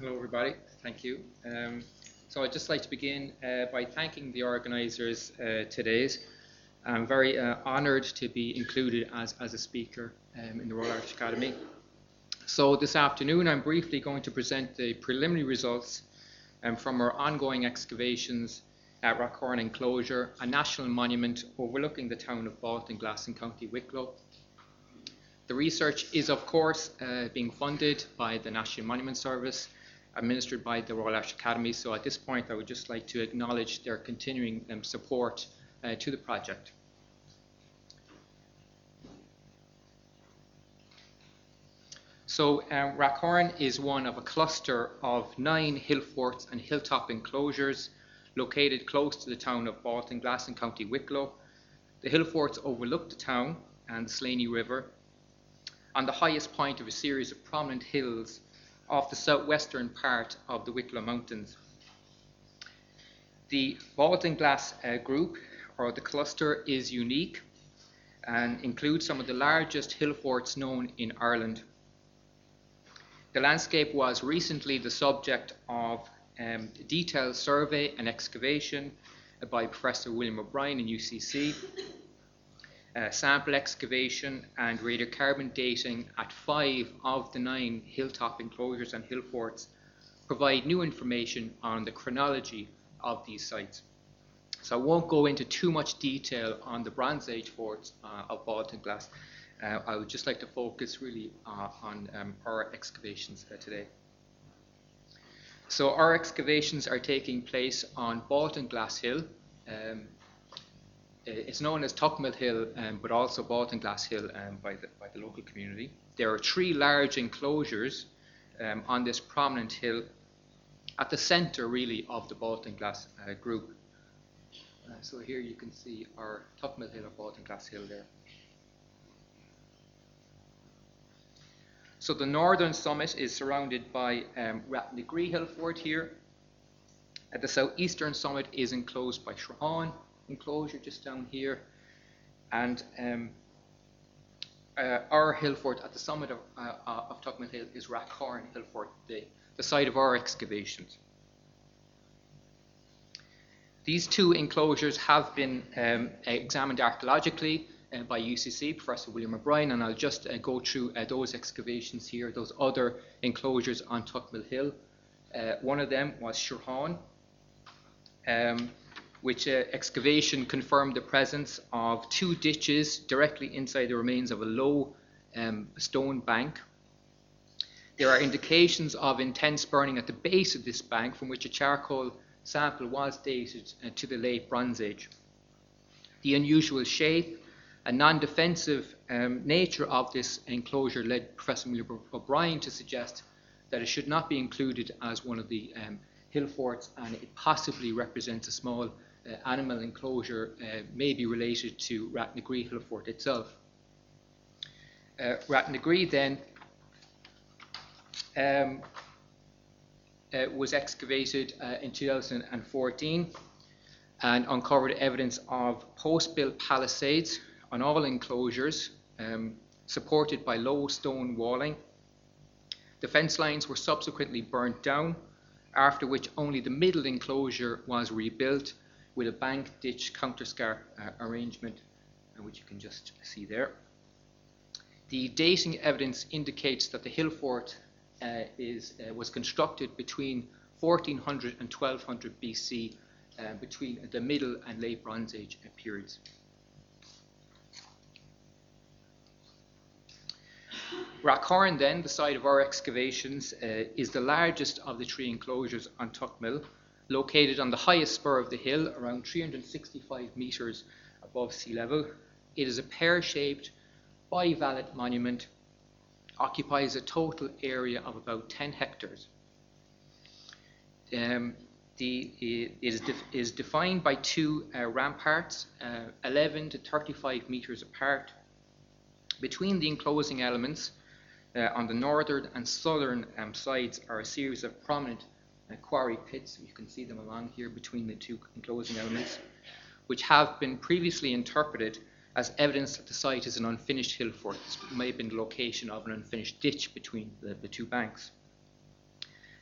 Hello, everybody. Thank you. Um, so I'd just like to begin uh, by thanking the organisers uh, today. I'm very uh, honoured to be included as, as a speaker um, in the Royal Irish Academy. So this afternoon, I'm briefly going to present the preliminary results um, from our ongoing excavations at Rathcoran Enclosure, a national monument overlooking the town of Baltinglass in County Wicklow. The research is, of course, uh, being funded by the National Monument Service, administered by the Royal Irish Academy. So at this point, I would just like to acknowledge their continuing um, support uh, to the project. So um, Rathcoran is one of a cluster of nine hill forts and hilltop enclosures located close to the town of Baltinglass in County Wicklow. The hill forts overlook the town and the Slaney River on the highest point of a series of prominent hills off the southwestern part of the Wicklow Mountains. The Baltinglass uh, group, or the cluster, is unique and includes some of the largest hill forts known in Ireland. The landscape was recently the subject of um, detailed survey and excavation by Professor William O'Brien in UCC uh, sample excavation and radiocarbon dating at five of the nine hilltop enclosures and hill forts provide new information on the chronology of these sites. So I won't go into too much detail on the Bronze Age forts uh, of Baltinglass. Uh, I would just like to focus really uh, on um, our excavations uh, today. So our excavations are taking place on Baltinglass Hill, um, it's known as Tuckmill Hill, um, but also Baltinglass Hill um, by, the, by the local community. There are three large enclosures um, on this prominent hill at the centre, really, of the Baltinglass uh, group. Uh, so here you can see our Tuckmill Hill or Baltinglass Hill there. So the northern summit is surrounded by um, Rathnagree Hill Fort here. At the southeastern summit is enclosed by Shrahane, enclosure just down here. And um, uh, our hill fort at the summit of, uh, uh of Tuckmill Hill is Rathcoran Hill Fort, the, the site of our excavations. These two enclosures have been um, examined archaeologically uh, by UCC, Professor William O'Brien, and I'll just uh, go through uh, those excavations here, those other enclosures on Tuckmill Hill. Uh, one of them was Shrahane. Um, which uh, excavation confirmed the presence of two ditches directly inside the remains of a low um, stone bank. There are indications of intense burning at the base of this bank from which a charcoal sample was dated uh, to the late Bronze Age. The unusual shape and non-defensive um, nature of this enclosure led Professor William O'Brien to suggest that it should not be included as one of the um, hill forts and it possibly represents a small animal enclosure uh, may be related to Rathnagree Hill Fort itself. Uh, Rathnagree then um, uh, was excavated uh, in 2014 and uncovered evidence of post-built palisades on all enclosures um, supported by low stone walling. The fence lines were subsequently burnt down, after which only the middle enclosure was rebuilt with a bank ditch counterscarp uh, arrangement, uh, which you can just see there. The dating evidence indicates that the hill fort uh, is, uh, was constructed between 1400 and 1200 BC, uh, between the Middle and Late Bronze Age uh, periods. Rathcoran, then, the site of our excavations, is the largest of the three enclosures on Tuckmill located on the highest spur of the hill, around 365 metres above sea level. It is a pear-shaped, bivalve monument, occupies a total area of about 10 hectares. Um, the, it is, is, defined by two uh, ramparts, uh, 11 to 35 metres apart. Between the enclosing elements, uh, on the northern and southern um, sides are a series of prominent quarry pits, you can see them along here between the two enclosing elements, which have been previously interpreted as evidence that the site is an unfinished hill fort. This may have been the location of an unfinished ditch between the, the two banks.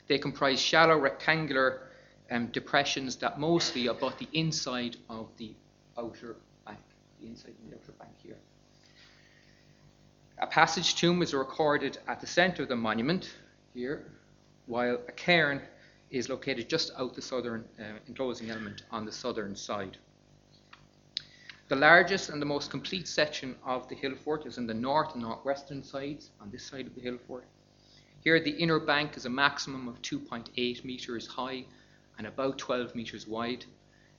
They comprise shallow rectangular um, depressions that mostly abut the inside of the outer bank, the inside of the outer bank here. A passage tomb is recorded at the centre of the monument here, while a cairn is located just out the southern uh, enclosing element on the southern side. The largest and the most complete section of the hill fort is in the north and northwestern sides on this side of the hill fort. Here, the inner bank is a maximum of 2.8 metres high and about 12 metres wide.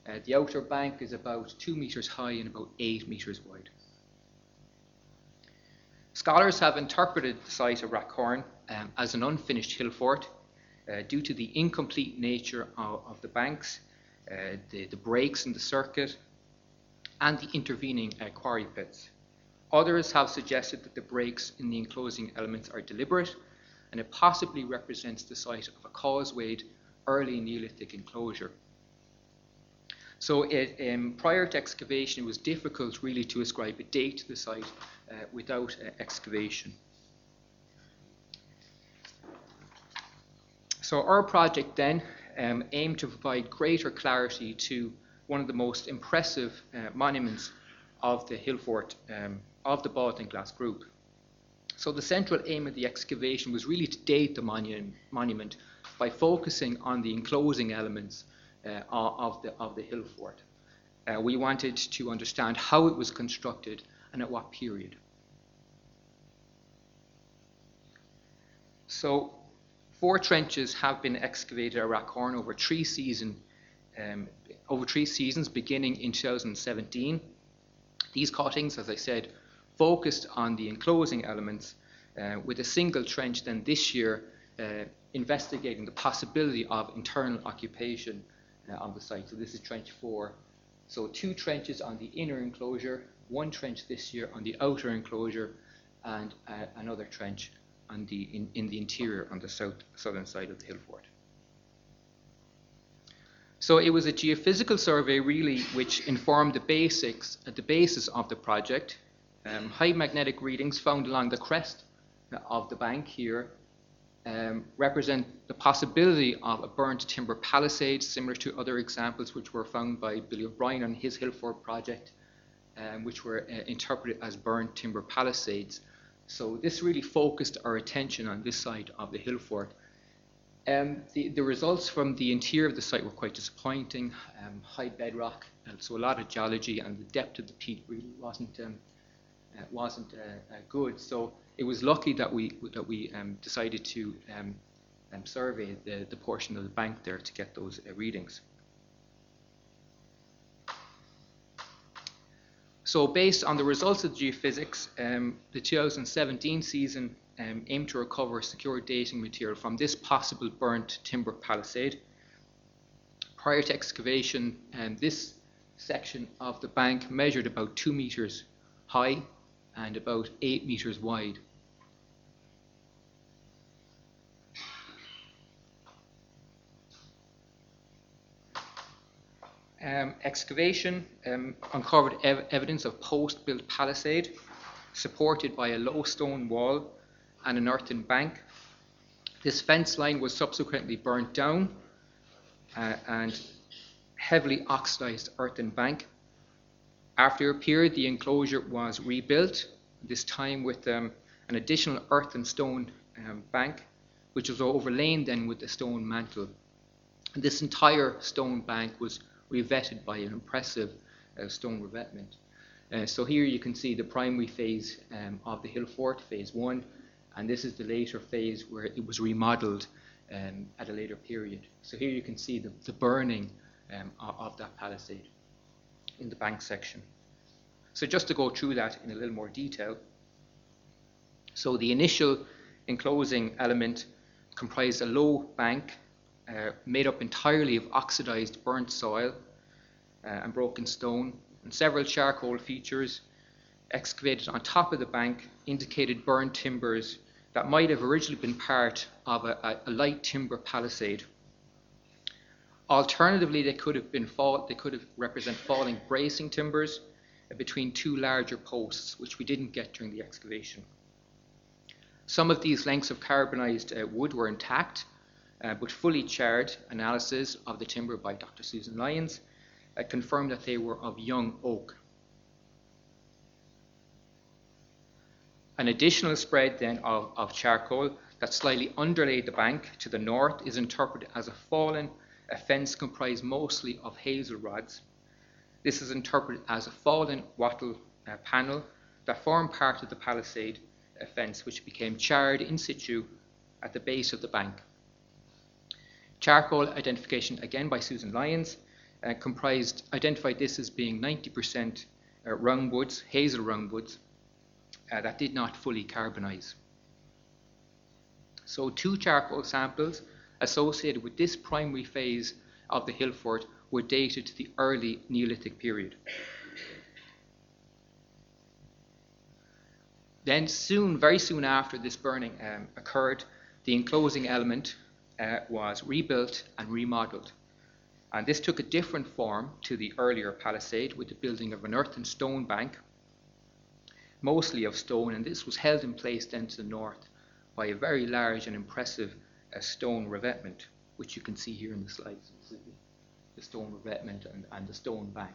Uh, the outer bank is about 2 metres high and about 8 metres wide. Scholars have interpreted the site of Rathcoran um, as an unfinished hill fort uh, due to the incomplete nature of, of the banks, uh, the, the, breaks in the circuit, and the intervening uh, quarry pits. Others have suggested that the breaks in the enclosing elements are deliberate and it possibly represents the site of a causewayed early Neolithic enclosure. So it, um, prior to excavation, it was difficult really to ascribe a date to the site uh, without uh, excavation. So our project then um, aimed to provide greater clarity to one of the most impressive uh, monuments of the hill fort um, of the Baltinglass group. So the central aim of the excavation was really to date the monu- monument by focusing on the enclosing elements uh, of, the, of the hill fort. Uh, we wanted to understand how it was constructed and at what period. So four trenches have been excavated at Rathcoran over three season, um, over three seasons, beginning in 2017. These cuttings, as I said, focused on the enclosing elements, uh, with a single trench then this year uh, investigating the possibility of internal occupation uh, on the site. So this is trench four. So two trenches on the inner enclosure, one trench this year on the outer enclosure, and uh, another trench on the, in, in the interior on the south, southern side of the hill fort. So it was a geophysical survey really which informed the basics, uh, the basis of the project. Um, high magnetic readings found along the crest of the bank here um, represent the possibility of a burnt timber palisade, similar to other examples which were found by Billy O'Brien on his Hill Fort project, um, which were uh, interpreted as burnt timber palisades. So this really focused our attention on this side of the hill fort. Um, the, the, results from the interior of the site were quite disappointing. Um, high bedrock, so a lot of geology, and the depth of the peat really wasn't um, uh, wasn't uh, uh, good. So it was lucky that we that we um, decided to um, um, survey the, the portion of the bank there to get those uh, readings. So based on the results of geophysics, um, the 2017 season um, aimed to recover secure dating material from this possible burnt timber palisade. Prior to excavation, um, this section of the bank measured about two meters high and about eight meters wide. Um, excavation um, uncovered ev- evidence of post built palisade supported by a low stone wall and an earthen bank. This fence line was subsequently burnt down uh, and heavily oxidized earthen bank. After a period, the enclosure was rebuilt, this time with um, an additional earthen stone um, bank, which was overlain then with a stone mantle. And this entire stone bank was revetted by an impressive uh, stone revetment. Uh, so here you can see the primary phase um, of the hill fort, phase one, and this is the later phase where it was remodeled um, at a later period. So here you can see the, the burning um, of, that palisade in the bank section. So just to go through that in a little more detail. So the initial enclosing element comprised a low bank uh, made up entirely of oxidized burnt soil uh, and broken stone, and several charcoal features excavated on top of the bank indicated burnt timbers that might have originally been part of a, a light timber palisade. Alternatively, they could have been fall, they could have represent falling bracing timbers between two larger posts, which we didn't get during the excavation. Some of these lengths of carbonized uh, wood were intact, uh, but fully charred analysis of the timber by Dr. Susan Lyons uh, confirmed that they were of young oak. An additional spread then of, of charcoal that slightly underlaid the bank to the north is interpreted as a fallen a fence comprised mostly of hazel rods. This is interpreted as a fallen wattle uh, panel that formed part of the palisade fence, which became charred in situ at the base of the bank. Charcoal identification, again by Susan Lyons, uh, comprised identified this as being 90% uh, roundwoods, hazel roundwoods, uh, that did not fully carbonize. So two charcoal samples associated with this primary phase of the hill fort were dated to the early Neolithic period. Then soon, very soon after this burning um, occurred, the enclosing element uh, was rebuilt and remodeled. And this took a different form to the earlier palisade with the building of an earth and stone bank, mostly of stone, and this was held in place then to the north by a very large and impressive uh, stone revetment, which you can see here in the slides. The stone revetment and, and the stone bank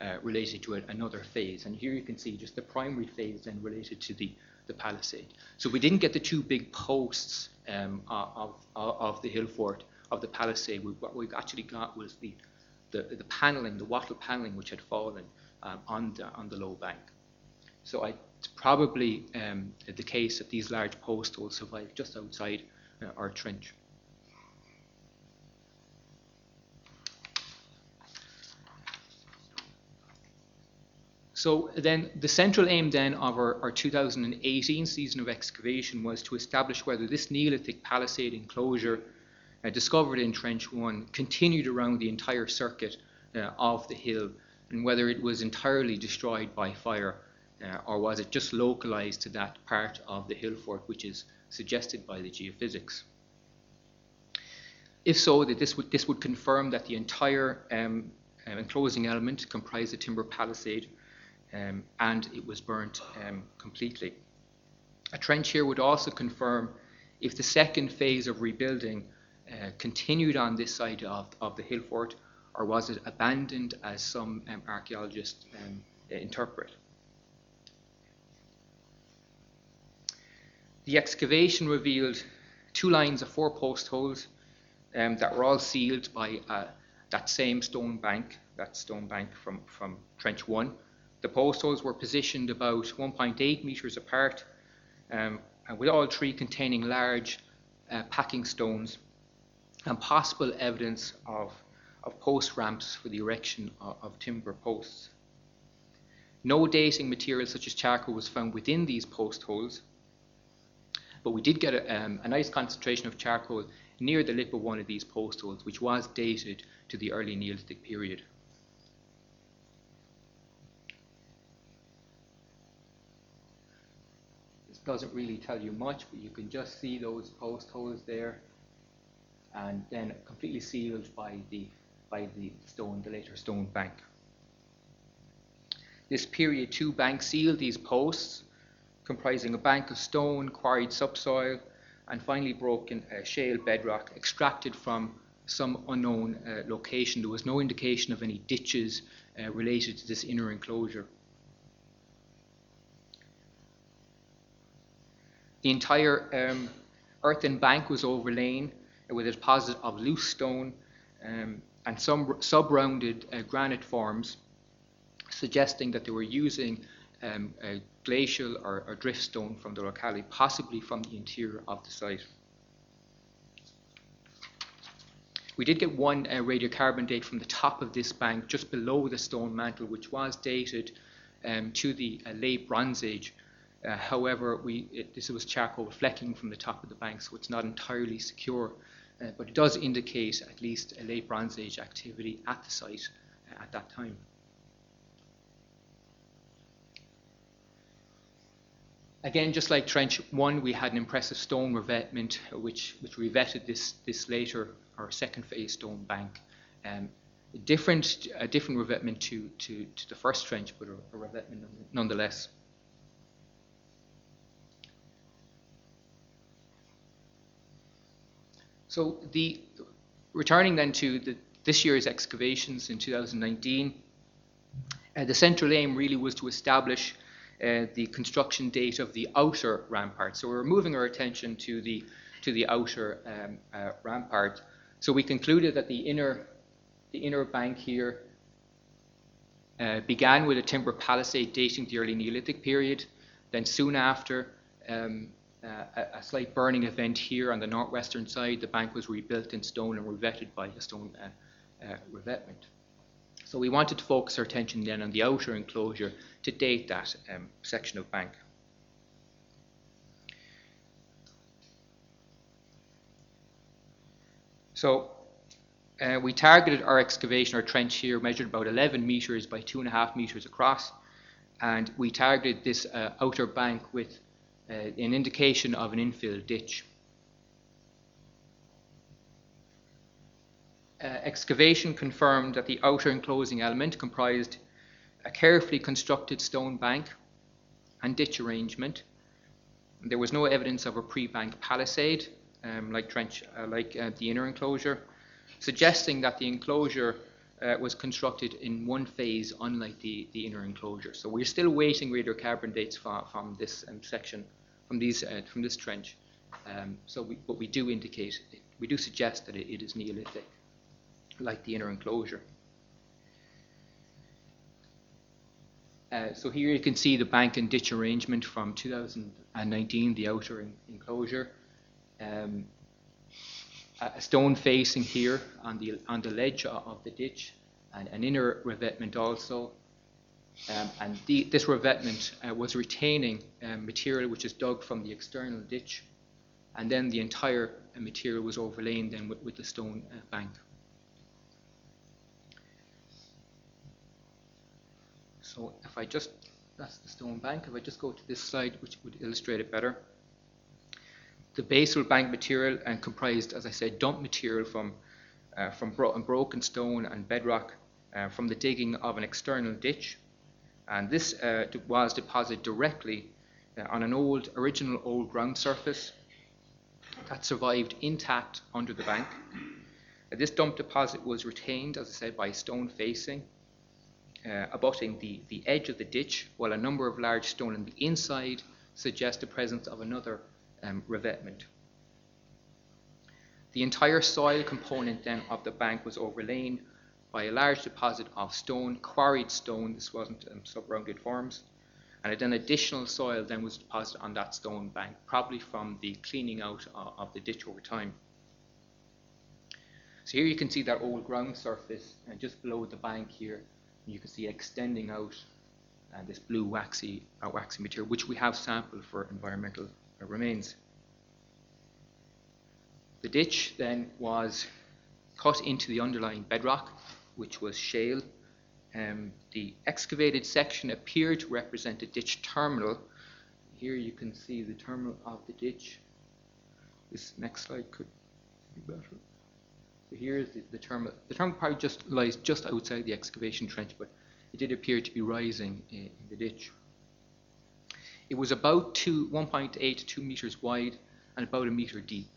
uh, related to another phase. And here you can see just the primary phase then related to the, the palisade. So we didn't get the two big posts um, of, of, of, the hill fort, of the palisade. We, what we actually got was the, the, the paneling, the wattle paneling, which had fallen um, on, the, on the low bank. So I, it's probably um, the case that these large posts will survive just outside uh, our trench. So then the central aim then of our, our 2018 season of excavation was to establish whether this Neolithic palisade enclosure uh, discovered in Trench 1 continued around the entire circuit uh, of the hill and whether it was entirely destroyed by fire uh, or was it just localized to that part of the hill fort which is suggested by the geophysics. If so, that this would, this would confirm that the entire um, uh, enclosing element comprised a timber palisade um, and it was burnt um, completely. A trench here would also confirm if the second phase of rebuilding uh, continued on this side of, of the hill fort or was it abandoned as some um, archaeologists um, interpret. The excavation revealed two lines of four post holes um, that were all sealed by uh, that same stone bank, that stone bank from, from Trench 1, the post holes were positioned about 1.8 metres apart, um, and with all three containing large uh, packing stones and possible evidence of, of post ramps for the erection of, of timber posts. No dating material such as charcoal was found within these post holes, but we did get a, um, a, nice concentration of charcoal near the lip of one of these post holes, which was dated to the early Neolithic period. Doesn't really tell you much, but you can just see those post holes there and then completely sealed by the, by the stone, the later stone bank. This period two bank sealed these posts, comprising a bank of stone, quarried subsoil, and finally broken uh, shale bedrock extracted from some unknown uh, location. There was no indication of any ditches uh, related to this inner enclosure. The entire um, earthen bank was overlain with a deposit of loose stone um, and some sub-rounded uh, granite forms, suggesting that they were using um, glacial or, or drift stone from the locality, possibly from the interior of the site. We did get one uh, radiocarbon date from the top of this bank, just below the stone mantle, which was dated um, to the uh, late Bronze Age, uh, however, we, it, this was charcoal flecking from the top of the bank, so it's not entirely secure, uh, but it does indicate at least a late Bronze Age activity at the site uh, at that time. Again, just like Trench 1, we had an impressive stone revetment which, which revetted this, this later or second phase stone bank. Um, different, a different revetment to, to, to the first trench, but a, a revetment nonetheless. So the returning then to the, this year's excavations in 2019, uh, the central aim really was to establish uh, the construction date of the outer rampart. So we're moving our attention to the to the outer um, uh, rampart. So we concluded that the inner the inner bank here uh, began with a timber palisade dating to the early Neolithic period. Then soon after, um, uh, a, slight burning event here on the northwestern side. The bank was rebuilt in stone and revetted by a stone uh, uh, revetment. So we wanted to focus our attention then on the outer enclosure to date that um, section of bank. So uh, we targeted our excavation, our trench here, measured about 11 metres by 2.5 metres across, and we targeted this uh, outer bank with uh, an indication of an infill ditch. Uh, excavation confirmed that the outer enclosing element comprised a carefully constructed stone bank and ditch arrangement. There was no evidence of a pre-bank palisade, um, like, trench, uh, like uh, the inner enclosure, suggesting that the enclosure uh, was constructed in one phase, unlike the, the inner enclosure. So we're still waiting radiocarbon dates from, from this um, section, from these uh, from this trench. Um, so, we, but we do indicate, we do suggest that it, it is Neolithic, like the inner enclosure. Uh, so here you can see the bank and ditch arrangement from 2019, the outer en- enclosure. Um, a stone facing here on the on the ledge of the ditch, and an inner revetment also. Um, and the, this revetment uh, was retaining um, material which is dug from the external ditch, and then the entire uh, material was overlain then with, with the stone uh, bank. So if I just, that's the stone bank, if I just go to this slide which would illustrate it better. The basal bank material and comprised, as I said, dump material from, uh, from bro- broken stone and bedrock uh, from the digging of an external ditch. And this uh, was deposited directly uh, on an old, original old ground surface that survived intact under the bank. Uh, this dump deposit was retained, as I said, by stone facing, uh, abutting the, the edge of the ditch, while a number of large stone on the inside suggest the presence of another um, revetment. The entire soil component then of the bank was overlain by a large deposit of stone, quarried stone, this wasn't um, sub-rounded forms, and then additional soil then was deposited on that stone bank, probably from the cleaning out of, of the ditch over time. So here you can see that old ground surface, and just below the bank here, you can see extending out uh, this blue waxy, uh, waxy material, which we have sampled for environmental uh, remains. The ditch then was cut into the underlying bedrock, which was shale. Um, the excavated section appeared to represent a ditch terminal. Here you can see the terminal of the ditch. This next slide could be better. So here's the, the terminal. The terminal part just lies just outside the excavation trench, but it did appear to be rising in, in the ditch. It was about two, 1.8 to 2 meters wide and about a meter deep.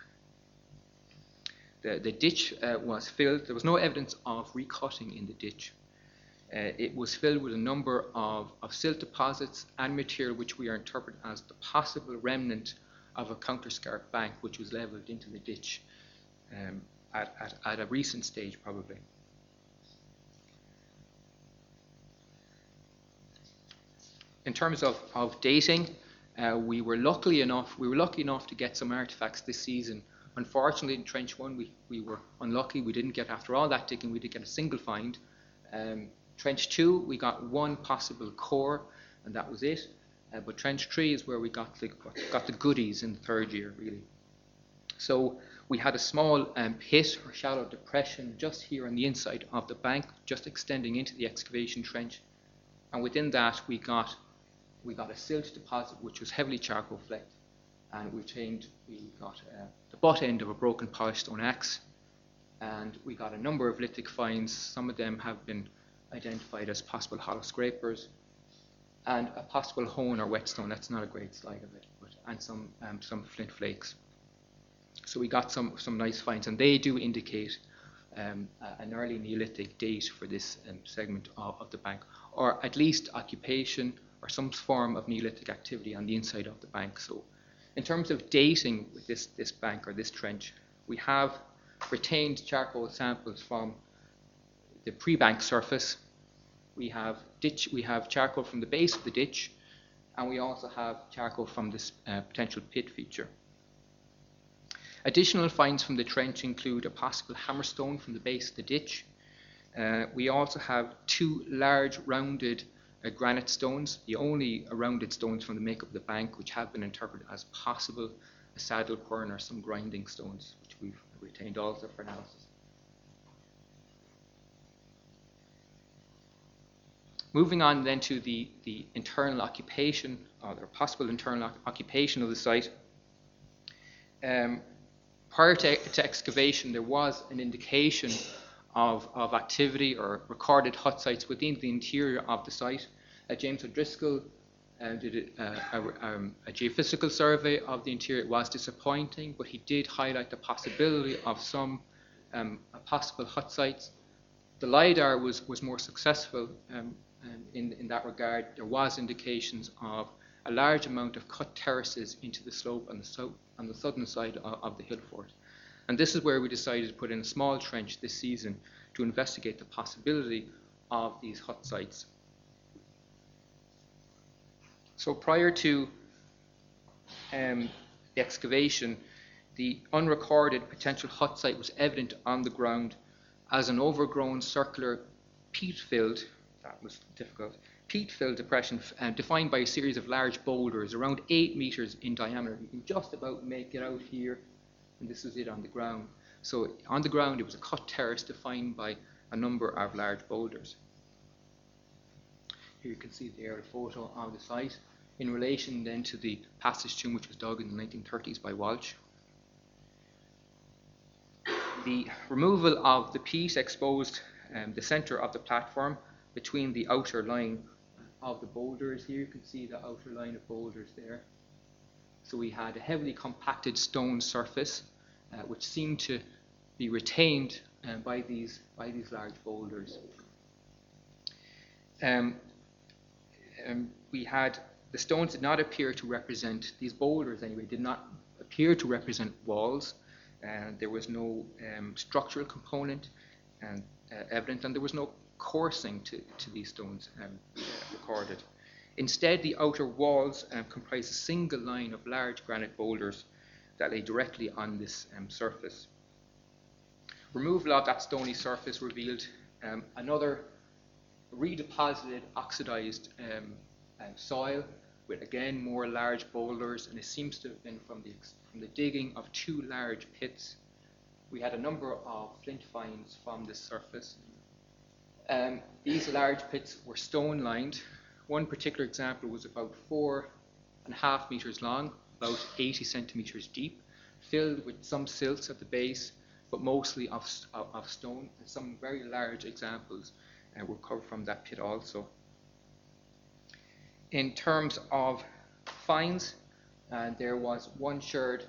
The, the ditch uh, was filled, there was no evidence of recutting in the ditch. Uh, it was filled with a number of, of silt deposits and material which we are interpreting as the possible remnant of a counterscarp bank which was levelled into the ditch um, at, at, at a recent stage, probably. In terms of, of dating, uh, we were lucky enough we were lucky enough to get some artifacts this season. Unfortunately, in Trench One, we, we were unlucky. We didn't get after all that digging. We did get a single find. Um, trench Two, we got one possible core, and that was it. Uh, but Trench Three is where we got the got the goodies in the third year, really. So we had a small um, pit or shallow depression just here on the inside of the bank, just extending into the excavation trench, and within that we got we got a silt deposit which was heavily charcoal flecked, and we retained, we got uh, the butt end of a broken polished stone axe, and we got a number of lithic finds. Some of them have been identified as possible hollow scrapers, and a possible hone or whetstone. That's not a great slide of it, but and some um, some flint flakes. So we got some, some nice finds, and they do indicate um, an early Neolithic date for this um, segment of, of, the bank, or at least occupation or some form of Neolithic activity on the inside of the bank. So, in terms of dating with this, this bank or this trench, we have retained charcoal samples from the pre-bank surface. We have ditch. We have charcoal from the base of the ditch, and we also have charcoal from this uh, potential pit feature. Additional finds from the trench include a possible hammerstone from the base of the ditch. Uh, we also have two large rounded uh, granite stones, the only rounded stones from the makeup of the bank, which have been interpreted as possible a saddle quern or some grinding stones, which we've retained also for analysis. Moving on then to the, the internal occupation, or the possible internal occupation of the site. Um, prior to, to, excavation, there was an indication of, of activity or recorded hut sites within the interior of the site. Uh, James O'Driscoll uh, did a, a, um, a, geophysical survey of the interior. It was disappointing, but he did highlight the possibility of some um, possible hut sites. The LIDAR was, was more successful um, in, in that regard. There was indications of a large amount of cut terraces into the slope on the, south, on the southern side of, of the hill fort. And this is where we decided to put in a small trench this season to investigate the possibility of these hut sites. So prior to um, the excavation, the unrecorded potential hut site was evident on the ground as an overgrown circular peat filled, that was difficult, peat filled depression uh, defined by a series of large boulders around 8 metres in diameter. You can just about make it out here, and this was it on the ground. So on the ground, it was a cut terrace defined by a number of large boulders. Here you can see the aerial photo of the site in relation then to the passage tomb which was dug in the 1930s by Walsh. The removal of the peat exposed um, the centre of the platform between the outer line of the boulders. Here you can see the outer line of boulders there. So we had a heavily compacted stone surface uh, which seemed to be retained uh, by these by these large boulders. Um, um, we had the stones did not appear to represent these boulders anyway did not appear to represent walls. Uh, there was no um, structural component and uh, evident, and there was no coursing to, to these stones um, recorded. Instead, the outer walls um, comprise a single line of large granite boulders that lay directly on this um, surface. Removal of that stony surface revealed um, another redeposited oxidized um, uh, soil with again more large boulders, and it seems to have been from the, from the digging of two large pits. We had a number of flint finds from this surface, um, these large pits were stone lined. One particular example was about four and a half meters long, about 80 centimeters deep, filled with some silts at the base, but mostly of, of, stone. And some very large examples uh, were covered from that pit also. In terms of finds, uh, there was one sherd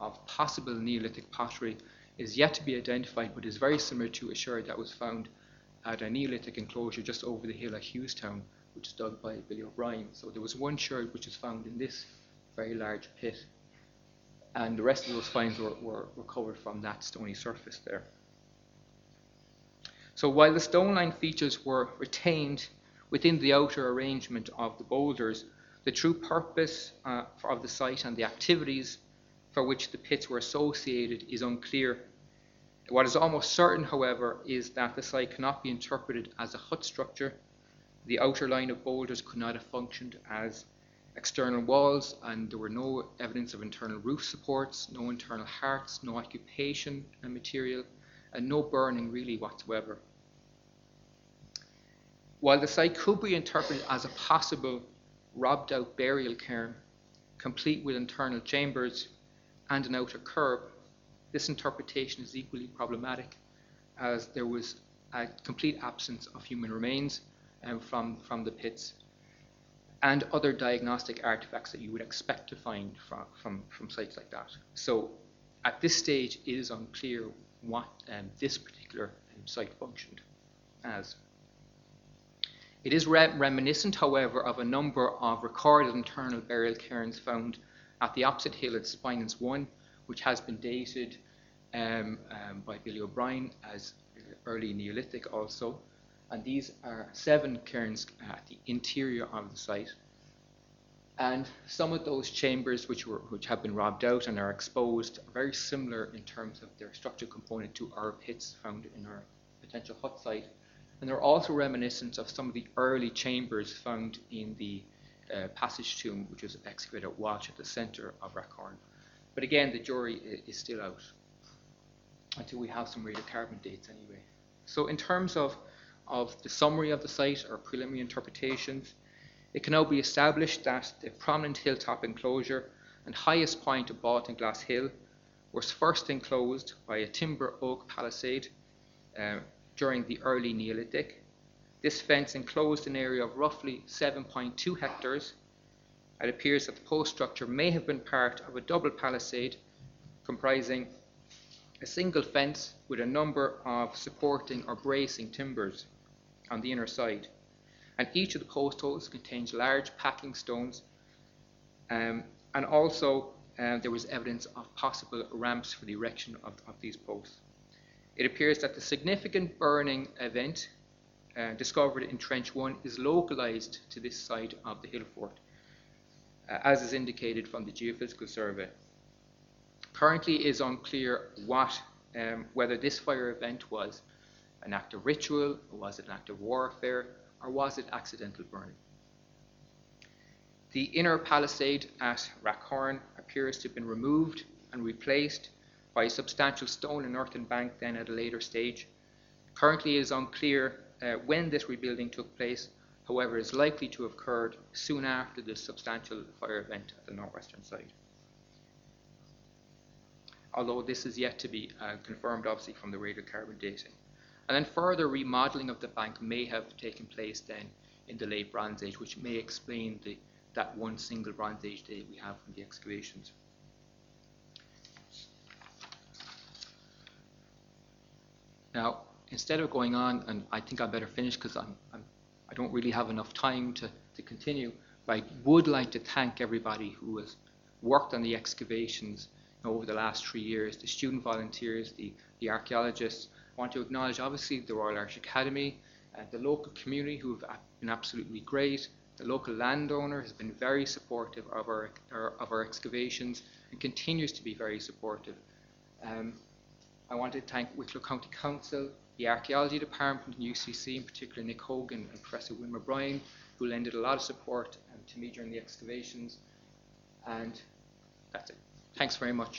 of possible Neolithic pottery is yet to be identified, but is very similar to a sherd that was found at a Neolithic enclosure just over the hill at Hughestown, which is dug by Billy O'Brien. So there was one sherd which was found in this very large pit, and the rest of those finds were, were recovered from that stony surface there. So while the stone line features were retained within the outer arrangement of the boulders, the true purpose uh, of the site and the activities for which the pits were associated is unclear what is almost certain, however, is that the site cannot be interpreted as a hut structure. The outer line of boulders could not have functioned as external walls, and there were no evidence of internal roof supports, no internal hearths, no occupation material, and no burning really whatsoever. While the site could be interpreted as a possible robbed out burial cairn, complete with internal chambers and an outer curb, this interpretation is equally problematic as there was a complete absence of human remains um, from, from the pits and other diagnostic artifacts that you would expect to find from, from, from sites like that. So at this stage, it is unclear what um, this particular um, site functioned as. It is re- reminiscent, however, of a number of recorded internal burial cairns found at the opposite hill at Spinans 1, which has been dated um, um, by Billy O'Brien as early Neolithic also. And these are seven cairns at the interior of the site. And some of those chambers which, were, which have been robbed out and are exposed are very similar in terms of their structural component to our pits found in our potential hut site. And they're also reminiscent of some of the early chambers found in the uh, passage tomb, which was excavated at Walsh at the centre of Rathcoran. But again, the jury is still out until we have some radiocarbon dates anyway. So in terms of, of the summary of the site or preliminary interpretations, it can now be established that the prominent hilltop enclosure and highest point of Baltinglass Hill was first enclosed by a timber oak palisade uh, during the early Neolithic. This fence enclosed an area of roughly 7.2 hectares. It appears that the post structure may have been part of a double palisade comprising a single fence with a number of supporting or bracing timbers on the inner side. And each of the post holes contains large packing stones, um, and also uh, there was evidence of possible ramps for the erection of, of, these posts. It appears that the significant burning event uh, discovered in Trench 1 is localized to this side of the hill fort, uh, as is indicated from the geophysical survey. Currently, it is unclear what, um, whether this fire event was an act of ritual, or was it an act of warfare, or was it accidental burning? The inner palisade at Rathcoran appears to have been removed and replaced by a substantial stone and earthen bank then at a later stage. Currently, it is unclear uh, when this rebuilding took place, however, it is likely to have occurred soon after the substantial fire event at the northwestern side. Although this is yet to be uh, confirmed, obviously, from the radiocarbon dating. And then further remodeling of the bank may have taken place then in the late Bronze Age, which may explain the, that one single Bronze Age date we have from the excavations. Now, instead of going on, and I think I better finish because I'm, I'm, I do not really have enough time to, to continue, but I would like to thank everybody who has worked on the excavations over the last three years, the student volunteers, the, the archaeologists. Want to acknowledge obviously the Royal Irish Academy, uh, the local community who have been absolutely great. The local landowner has been very supportive of our, our of our excavations and continues to be very supportive. Um, I want to thank Wicklow County Council, the Archaeology Department and UCC, in particular Nick Hogan and Professor William O'Brien, who lended a lot of support um, to me during the excavations. And that's it. Thanks very much.